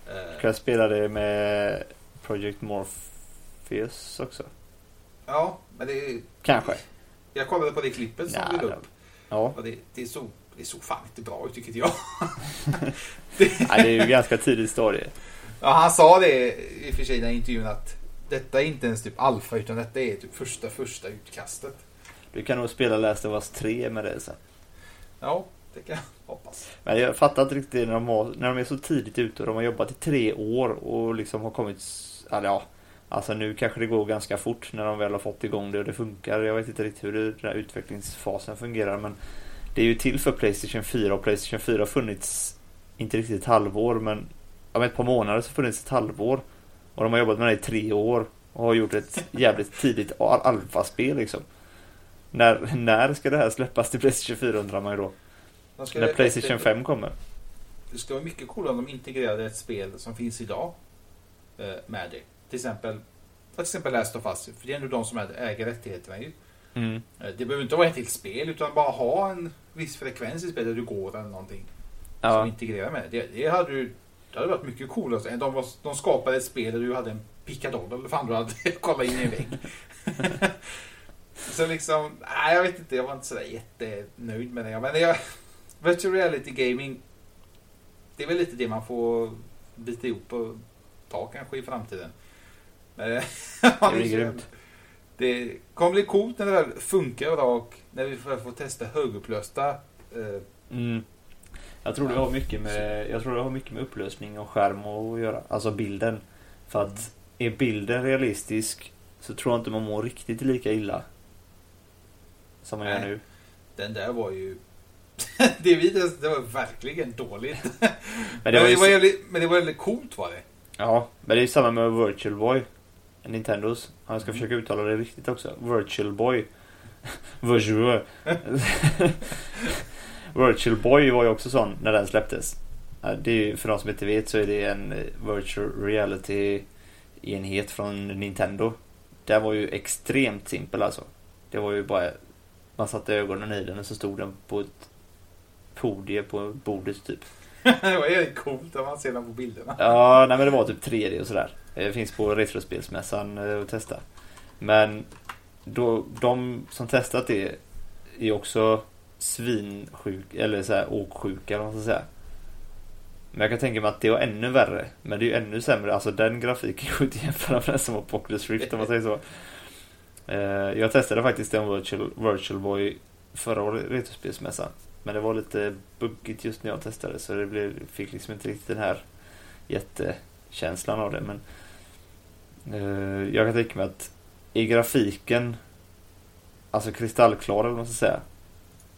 Eh, Kan spela det med Project Morpheus också? Ja, men det Kanske. Jag kollade på det klippet som Ja, det- upp. Ja. Och det, det, såg, det såg fan inte bra ut tycker jag. Nej, det är ju ganska tidigt stadie. Ja, han sa det i och för sig i den intervjun att detta är inte ens typ alfa utan detta är typ första första utkastet. Du kan nog spela Last of Us 3 med det sen. Ja, det kan jag hoppas. Men jag fattar inte riktigt när de, har, när de är så tidigt ute och de har jobbat i tre år och liksom har kommit... eller Ja, alltså nu kanske det går ganska fort när de väl har fått igång det och det funkar. Jag vet inte riktigt hur det, den här utvecklingsfasen fungerar men det är ju till för Playstation 4 och Playstation 4 har funnits inte riktigt ett halvår men om ett par månader så funnits ett halvår. Och de har jobbat med det i tre år och har gjort ett jävligt tidigt al- alfaspel liksom. När, när ska det här släppas till Playstation 4 undrar man ju då. När Playstation bättre- 5 kommer. Det skulle vara mycket coolare om de integrerade ett spel som finns idag eh, med det. Till exempel, till exempel Last of Us. För det är ändå de som äger rättigheterna ju. Mm. Eh, Det behöver inte vara ett helt spel utan bara ha en viss frekvens i spelet där du går eller någonting. Som Ja. integrerar med det. Det hade, ju, det hade varit mycket coolare. De, var- de skapade ett spel där du hade en pickadoll fan du hade. Kolla in i en vägg. Så liksom, nej jag vet inte. Jag var inte sådär jättenöjd med det. Men jag, virtual reality gaming. Det är väl lite det man får bita ihop och ta kanske i framtiden. Men, Det är grymt. det kommer bli coolt när det väl funkar och när vi får, får testa högupplösta eh, Mm. Jag tror det har mycket med Jag tror det har mycket med upplösning och skärm att göra. Alltså bilden. För att är bilden realistisk så tror jag inte man mår riktigt lika illa. Som man gör Nej. nu. Den där var ju det, videos, det var verkligen dåligt. Men det var det, ju var jävligt, men det var väldigt coolt var det. Ja, men det är samma med Virtual Boy. Nintendos. Ja, Jag ska försöka uttala det riktigt också. Virtual Boy. Virtual. Virtual Boy var ju också sån när den släpptes. Det är ju, för de som inte vet så är det en eh, virtual reality enhet från Nintendo. Den var ju extremt simpel alltså. Det var ju bara man satte ögonen i den och så stod den på ett podie på bordet typ. det var jävligt coolt när man ser dem på bilderna. Ja, nej men det var typ 3D och sådär. Det finns på Retrospelsmässan eh, att testa. Men då, de som testat det är också svinsjuk eller så här åksjuka eller vad man ska säga. Men jag kan tänka mig att det var ännu värre. Men det är ju ännu sämre. Alltså den grafiken går inte att jämföra med den som var Oculus Rift om man säger så. Eh, jag testade faktiskt en Virtual, Virtual Boy förra året i Retrospelsmässan. Men det var lite buggigt just när jag testade så det blev, fick liksom inte riktigt den här jättekänslan av det. Men eh, jag kan tänka mig att i grafiken, alltså kristallklar eller vad man ska säga,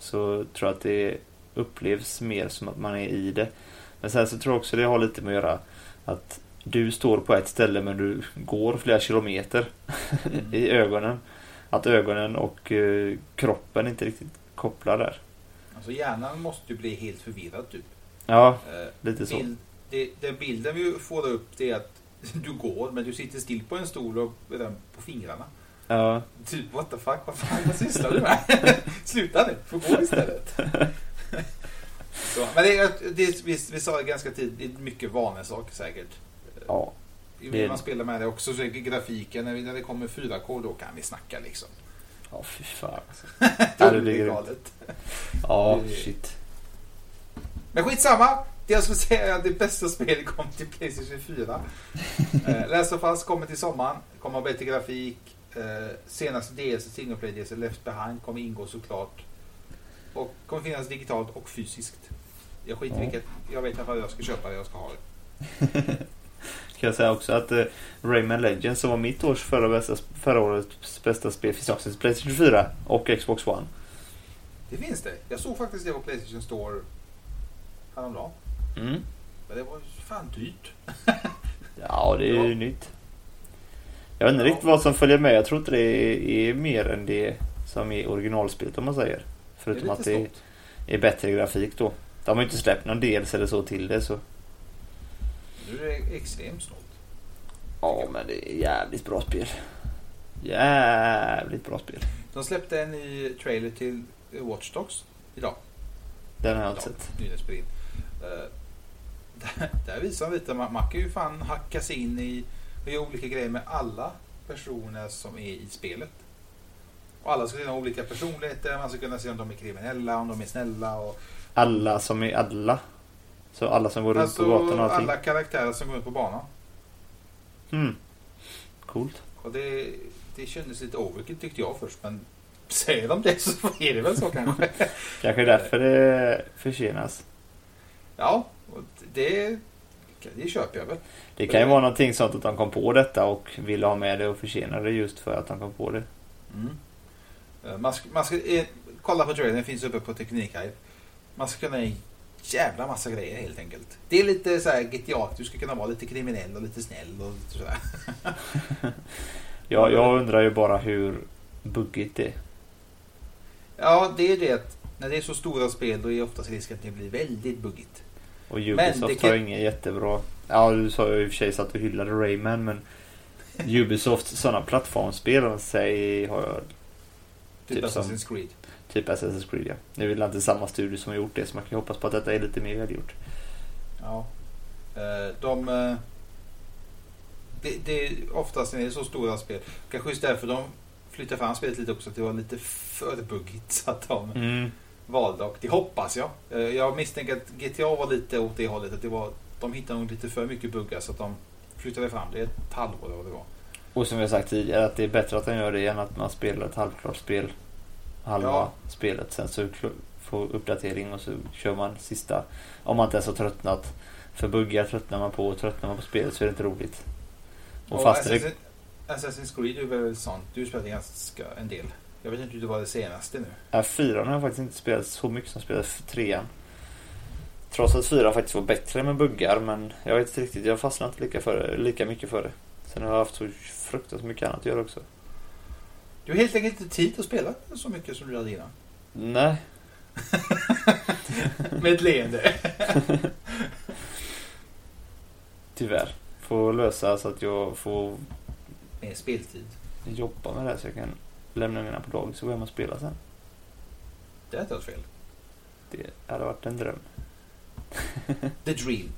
så tror jag att det upplevs mer som att man är i det. Men sen så tror jag också det har lite med att göra att du står på ett ställe men du går flera kilometer i ögonen. Att ögonen och eh, kroppen inte riktigt kopplar där. Alltså hjärnan måste ju bli helt förvirrad typ. Ja, Eh, lite så. Bild, det, den bilden vi får upp det är att du går men du sitter still på en stol och på fingrarna. Ja, Typ what the fuck, vad fan vad sysslar du med? Sluta nu, får gå istället. Så, men det, är- det, vi, vi sa det ganska tidigt, det är mycket vanesak säkert. ja. Det- man spela med det också så är grafiken, när, vi, när det kommer 4K då kan vi snacka liksom. Ja, fy fan. Alltså. Det grymt. galet. Ja, shit. Men skitsamma! Det jag skulle säga är att det bästa spelet kom till Playstation 4. eh, Last of Us kommer till sommaren. Kommer ha bättre grafik. Eh, senaste DLC, Single Play DLC, Left Behind kommer ingå såklart. Och kommer finnas digitalt och fysiskt. Jag skiter i Ja. vilket. Jag vet i alla fall jag ska köpa det jag ska ha det. Kan jag säga också att eh, Rayman Legends som var mitt års förra, bästa, förra årets bästa spel finns också till Playstation 4 och Xbox One. Det finns det. Jag såg faktiskt det på Playstation Store häromdagen. Mm. Men det var ju fan dyrt. Ja, det är ju Ja. nytt. Jag vet inte riktigt vad som följer med. Jag tror inte det är, är mer än det som är originalspelet om man säger. Förutom det är att det snålt. är bättre grafik då. De har ju inte släppt någon dels eller så till det så. Nu är det extremt snålt. Ja, men det är jävligt bra spel. Jävligt bra spel. De släppte en ny trailer till Watch Dogs idag. Den har jag inte sett. nyhetsspel. Uh, där, där visar de lite man kan ju fan hacka sig in i och göra olika grejer med alla personer som är i spelet. Och alla ska kunna ha olika personligheter, man ska kunna se om de är kriminella, om de är snälla och Alla som är alla. Så alla som går runt alltså på gatan och allting. alla karaktärer som går ut på banan. Mm. Coolt. Och det, det kändes lite overkill tyckte jag först men säger de det så är det väl så kanske. Kanske är därför det försenas. ja, och det, det köper jag väl. Det kan ju vara någonting sånt att de kom på detta och ville ha med det och försena det just för att de kom på det. Mm. Eh, Man ska, man ska eh, kolla på trailern, den finns uppe på Teknikhype. Man ska kunna jävla massa grejer helt enkelt. Det är lite så här GTA, du ska kunna vara lite kriminell och lite snäll och lite sådär. Jag, jag undrar ju bara hur buggigt det är. Ja, det är det att när det är så stora spel då är oftast risken att det blir väldigt buggigt. Och Men Ubisoft det kan- har ju ingen jättebra... Ja, du sa ju i och för sig så att du hyllade Rayman men Ubisoft sådana plattformsspel sig har jag Typ, Typ som- Assassin's Creed. typ Assassin's Creed ja. Nu är det inte samma studio som har gjort det så man kan ju hoppas på att detta är lite mer välgjort. Ja. Eh, De... eh, Det, det är oftast när det är så stora spel. Kanske just därför de flyttar fram spelet lite också. Att det var lite för buggigt. Så att de Mm. Valde och det hoppas jag. Eh, Jag misstänker att GTA var lite åt det hållet. Att det var, de hittade nog lite för mycket buggar så att de flyttade fram det ett halvår eller vad det var. Och som jag sagt tidigare att det är bättre att de gör det än att man spelar ett halvklart spel. Halva Ja. spelet. Sen så får uppdatering och så kör man sista. Om man inte ens har tröttnat. För buggar tröttnar man på och tröttnar man på spelet så är det inte roligt. Och Och fast det, Assassin, Assassin's Creed är väl sånt. Du spelade ganska en del. Jag vet inte hur det var det senaste nu. Ja, fyran har jag faktiskt inte spelat så mycket som spelat trean. Trots att fyran faktiskt var bättre med buggar men jag vet inte riktigt. Jag fastnade inte lika, för, lika mycket för det. Sen har jag haft så fruktansvärt mycket annat att göra också. Du har helt enkelt inte tid att spela så mycket som du hade innan. Nej. Med ett leende. Tyvärr. Får lösa så att jag får Med speltid. jobba med det här så jag kan lämna ungarna på dagis och gå hem och spela sen. Det är inte fel. Det hade varit en dröm. The dream.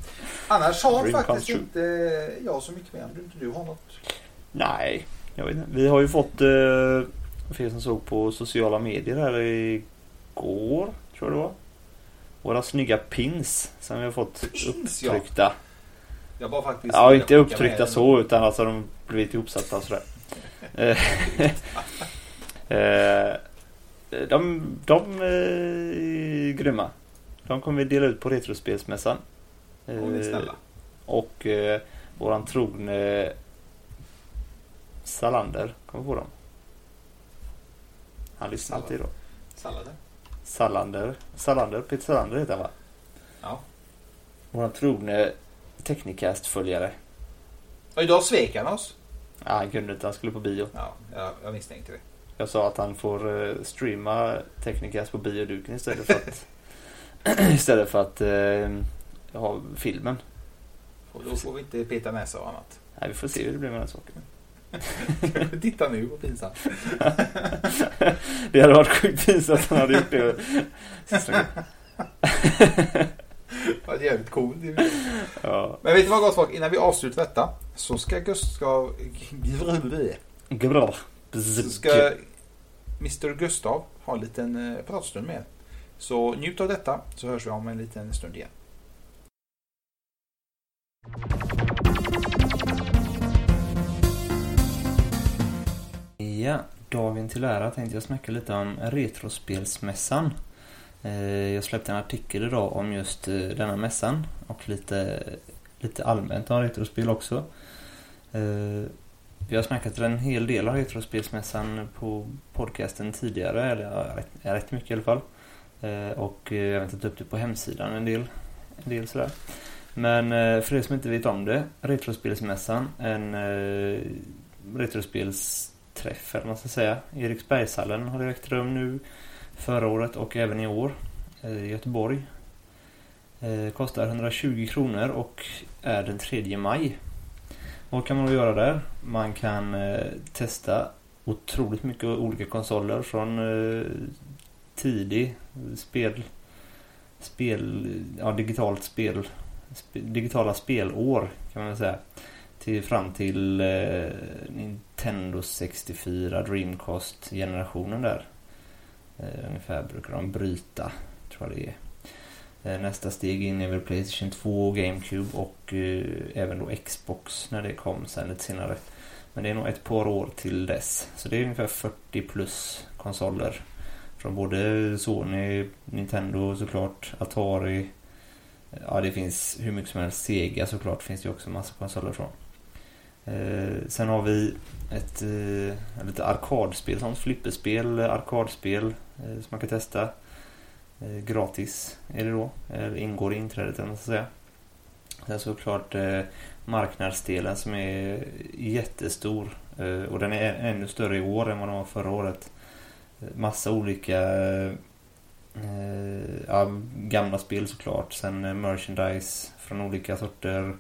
Annars har Dream faktiskt inte jag så mycket med om inte du har något. Nej, jag vet inte. Vi har ju fått, eh, för er som såg på sociala medier här igår, tror jag det var. Våra snygga pins som vi har fått Pins, ja. upptryckta. Jag var faktiskt... Ja, inte upptryckta så utan alltså de blivit ihopsatta och sådär. Eh, eh, de de är grymma. De kommer vi dela ut på Retrospelsmässan. Om ni är Eh, snälla. och eh, våran trogne Salander kommer på dem. Han lyssnar alltid då. Salladen. Salander. Salander. Peter Salander heter han va? Ja. Våran trogne Technicast-följare. Och idag svek han oss. Ja, han kunde inte. Han skulle på bio. Ja, jag, jag misstänkte det. Jag sa att han får eh, streama Technicast på bioduken istället för att istället för att eh, ha filmen. Och då får vi inte peta näsa och annat. Nej, vi får se hur det blir med den saken. Titta nu vad pinsamt. Det hade varit sjukt pinsamt att han hade gjort det. Det var jävligt coolt. Ja. Men vet du vad gott folk? Innan vi avslutar detta så ska Gustav... Bra. Så ska Mr Gustav ha en liten eh, pratstund med. Så njut av detta så hörs vi om en liten stund igen. Ja, dagen till ära tänkte jag snacka lite om Retrospelsmässan. Eh, Jag släppte en artikel idag om just eh, denna mässan och lite, lite allmänt om retrospel också. Vi har snackat en hel del om Retrospelsmässan på podcasten tidigare, eller ja, rätt, rätt mycket i alla fall. Eh, och eh, jag har tagit upp det på hemsidan en del, en del sådär. Men eh, för er som inte vet om det, Retrospelsmässan, en eh, retrospelsträff eller vad man ska säga. Eriksbergshallen har det ägt rum nu förra året och även i år i Göteborg. Eh, Kostar 120 kronor och är den 3 maj. Vad kan man då göra där? Man kan eh, testa otroligt mycket olika konsoler från eh, tidig spel, spel, ja digitalt spel, sp digitala spelår kan man väl säga. Till, fram till eh, Nintendo 64, Dreamcast generationen där. Eh, ungefär brukar de bryta, tror jag det är. Eh, nästa steg in är väl Playstation 2, GameCube och eh, även då Xbox när det kom sen lite senare. Men det är nog ett par år till dess. Så det är ungefär 40 plus konsoler. Från både Sony, Nintendo såklart, Atari. Eh, ja, det finns hur mycket som helst. Sega såklart finns det också massa konsoler från. Eh, sen har vi ett eh, lite arkadspel, sånt flipperspel, arkadspel eh, som man kan testa. Eh, gratis är det då, eller ingår i inträdet eller vad man ska säga. Sen såklart eh, marknadsdelen som är jättestor eh, och den är ännu större i år än vad den var förra året. Eh, massa olika eh, ja, gamla spel såklart. Sen eh, merchandise från olika sorter,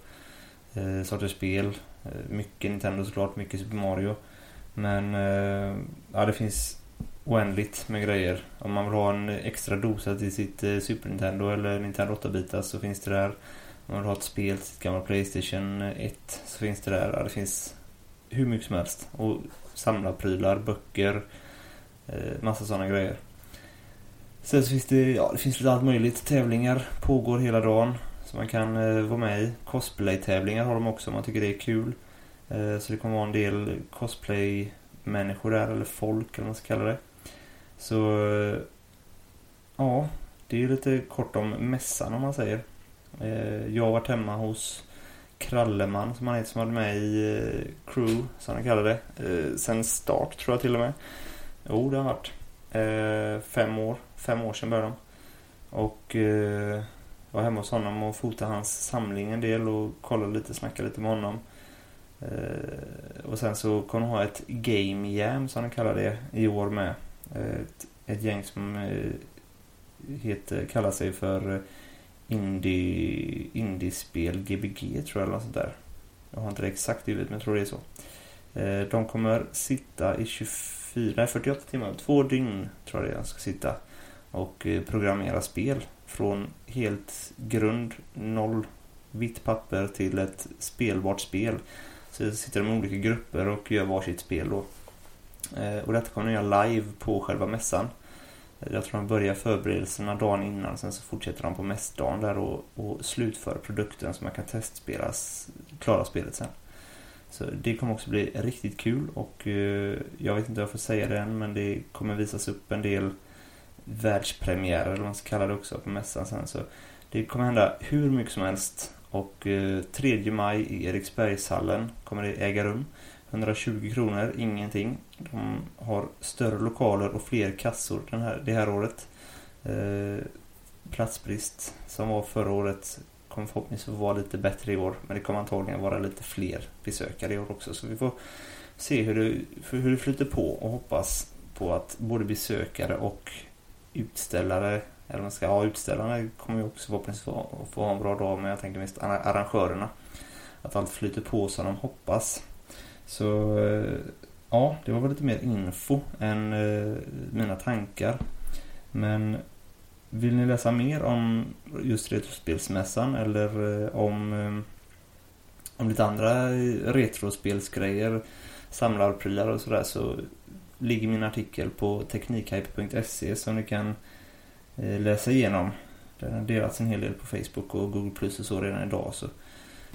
eh, sorters spel. Eh, mycket Nintendo såklart, mycket Super Mario. Men eh, ja, det finns oändligt med grejer. Om man vill ha en extra dosa till sitt eh, Super Nintendo eller Nintendo 8-bitar så finns det där. Om man vill ha ett spel till sitt gamla Playstation eh, 1 så finns det där. Ja, det finns hur mycket som helst. Och samlarprylar, böcker, eh, massa sådana grejer. Sen så finns det, ja, det finns lite allt möjligt. Tävlingar pågår hela dagen. som man kan vara med i. Cosplay-tävlingar har de också om man tycker det är kul. Så det kommer vara en del cosplay-människor där, eller folk eller vad man ska kalla det. Så eh, ja, det är lite kort om mässan om man säger. Eh, jag har varit hemma hos Kralleman som han heter som hade med i eh, Crew, som han kallar det. Sen start tror jag till och med. Jo, det har varit. Fem år. Fem år sedan började de. Och var hemma hos honom och fotade hans samling en del och kollade lite, snackade lite med honom. Och sen så kommer de ha ett Game Jam som de kallar det i år med. Eh, ett, ett gäng som eh, heter, kallar sig för eh, Indie, Indiespel Gbg tror jag eller något sånt där. Jag har inte det exakt i huvudet men jag tror det är så. De kommer sitta i 24, 48 timmar, två dygn tror jag det är, ska sitta och programmera spel från helt grund, noll vitt papper till ett spelbart spel. Så sitter de i olika grupper och gör varsitt spel då. Eh, och detta kommer de göra live på själva mässan. Eh, jag tror de börjar förberedelserna dagen innan, sen så fortsätter de på mässdagen där och, och slutför produkten så man kan testspelas, klara spelet sen. Så det kommer också bli riktigt kul och eh, jag vet inte om jag får säga det än men det kommer visas upp en del världspremiärer eller vad man ska kalla det också på mässan sen. Så det kommer hända hur mycket som helst och eh, 3 maj i Eriksbergshallen kommer det äga rum. 120 kronor, ingenting. De har större lokaler och fler kassor den här, det här året. Eh, platsbrist som var förra året kommer förhoppningsvis vara lite bättre i år. Men det kommer antagligen vara lite fler besökare i år också. Så vi får se hur det, hur det flyter på och hoppas på att både besökare och utställare, eller man ska ha utställarna kommer ju också förhoppningsvis få, få ha en bra dag. Men jag tänker mest arrangörerna. Att allt flyter på som de hoppas. Så eh, ja, det var väl lite mer info än eh, mina tankar. Men vill ni läsa mer om just Retrospelsmässan eller eh, om, om lite andra retrospelsgrejer, samlarprylar och sådär så ligger min artikel på teknikhype.se som ni kan läsa igenom. Den har delats en hel del på Facebook och Google Plus och så redan idag så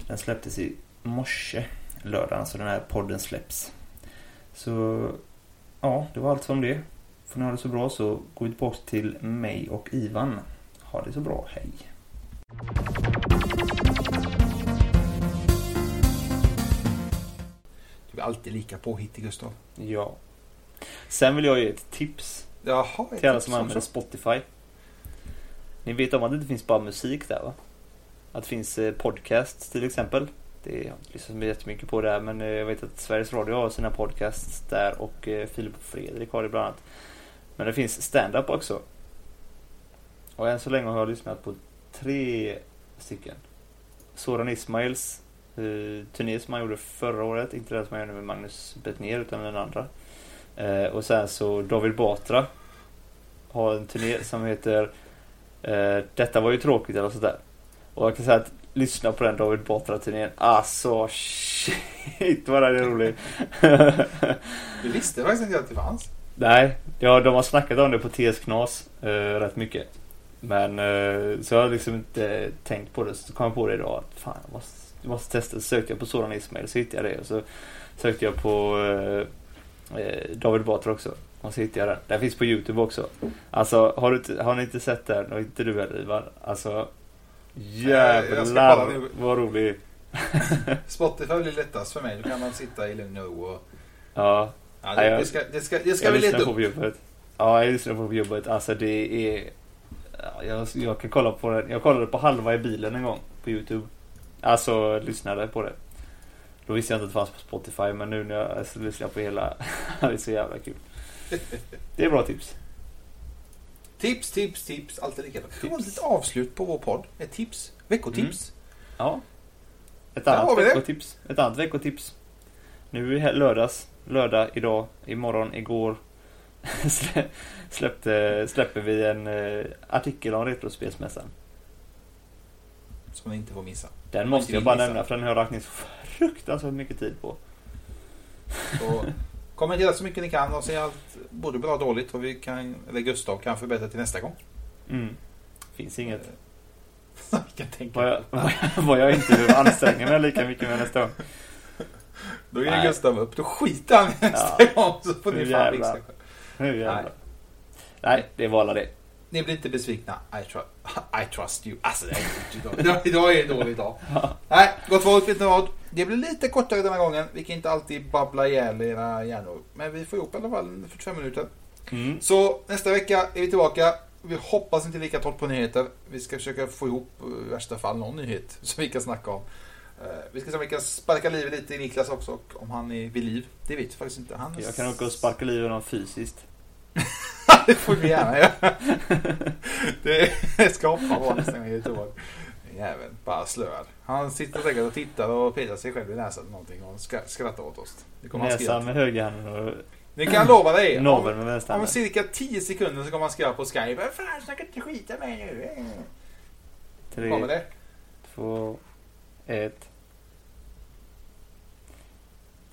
den släpptes i morse lördagen så den här podden släpps. Så ja, det var allt om det. Får ni ha det så bra så vi tillbaka till mig och Ivan. Ha det så bra, hej! Du är alltid lika påhittig Gustav. Ja. Sen vill jag ge ett tips. Jaha, till alla som använder Spotify. Ni vet om att det inte finns bara musik där va? Att det finns eh, podcasts till exempel. Det eh, har inte lyssnat jättemycket på det här men eh, jag vet att Sveriges Radio har sina podcasts där och eh, Filip och Fredrik har det bland annat. Men det finns stand-up också. Och än så länge har jag lyssnat på tre stycken. Soran Ismails eh, turné som han gjorde förra året, inte den som han gjorde med Magnus Betnér utan den andra. Eh, och sen så David Batra har en turné som heter eh, Detta var ju tråkigt eller sådär. Och jag kan säga att lyssna på den David Batra-turnén. Alltså shit vad den är rolig. du visste faktiskt inte att det fanns. Nej, ja, de har snackat om det på TS Knas eh, rätt mycket. Men eh, så jag har liksom inte tänkt på det. Så kom jag på det idag att fan jag måste, jag måste testa. Så sökte jag på Soran Ismail så hittade jag det. Och så sökte jag på eh, eh David Batra också. Och så hittade jag den. Den finns på Youtube också. Alltså har, du, har ni inte sett den och inte du heller Ivar. Alltså Jävlar vad rolig. Spotify blir lättast för mig. Då kan man sitta i lugn och och... Ja. ja det, det, ska, det ska, det ska jag vi leta upp. På jobbet. Ja, jag lyssnar på jobbet. Alltså det är... Jag, jag kan kolla på den. Jag kollade på halva i bilen en gång på Youtube. Alltså lyssnade på det. Då visste jag inte att det fanns på Spotify men nu när jag alltså, lyssnar på hela. det är så jävla kul. Det är bra tips. Tips, tips, tips. Alltid likadant. Det var ett avslut på vår podd. Ett tips. Veckotips. Mm. Ja. Ett annat veckotips. Ett annat veckotips. Nu är det lördags. Lördag idag, imorgon, igår. släppte, släpper vi en uh, artikel om Retrospelsmässan. Som ni inte får missa. Den måste jag bara missa. nämna för den har jag lagt ner så fruktansvärt mycket tid på. Så Kommentera så mycket ni kan och säga allt både bra och dåligt och vi kan, eller Gustav kan förbättra till nästa gång. Mm. Finns inget. jag kan tänka vad, jag, vad jag inte behöver anstränga mig lika mycket med nästa gång. Då ger Gustav upp. Då skiter han nästa ja. gång så får ni fan fixa Nu jävlar. Nej. Nej, det var alla det. Ni blir inte besvikna. I, tr I trust you. Alltså det är idag. idag är en dålig dag. Nej, gott folk, vet ni vad? Det blir lite kortare denna gången. Vi kan inte alltid babbla ihjäl era hjärnor. Men vi får ihop i alla fall 45 minuter. Mm. Så nästa vecka är vi tillbaka. Vi hoppas inte lika torrt på nyheter. Vi ska försöka få ihop eh, i värsta fall någon nyhet som vi kan snacka om. Eh, Vi ska se om vi kan sparka livet lite i Niklas också och om han är vid liv. Det vet vi faktiskt inte. Han Jag kan åka och sparka livet i honom fysiskt. det får vi gärna göra. Det ska hoppa på nästa gång i Göteborg. Jäveln, bara slöad. Han sitter säkert och tittar och petar sig själv i näsan eller någonting och skra- skrattar åt oss. Det kommer han Näsan skriva. med högerhanden och Det kan jag lova dig. Om, naveln med om vänsterhanden. cirka 10 sekunder så kommer han skriva på Skype. Fan, snacka inte skit med nu. Kommer Tre, det? två, ett.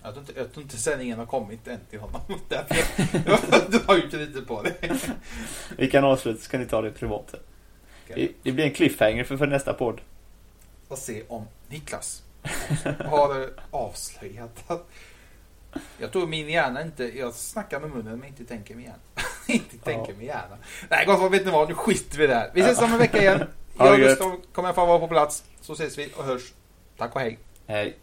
Jag tror inte, jag tror inte sändningen har kommit än till honom. Därför jag drar ut lite på det. Vi kan avsluta så kan ni ta det privat. Det- Det blir en cliffhanger för, för nästa podd. Och se om Niklas har avslöjat att jag tror min hjärna inte, jag snackar med munnen men inte tänker med hjärnan. inte tänker med hjärnan. Nej gott vet ni vad, nu skiter vi där. Vi ses om en vecka igen. Jag och. Gustav kommer jag få vara på plats. Så ses vi och hörs. Tack och hej. Hej.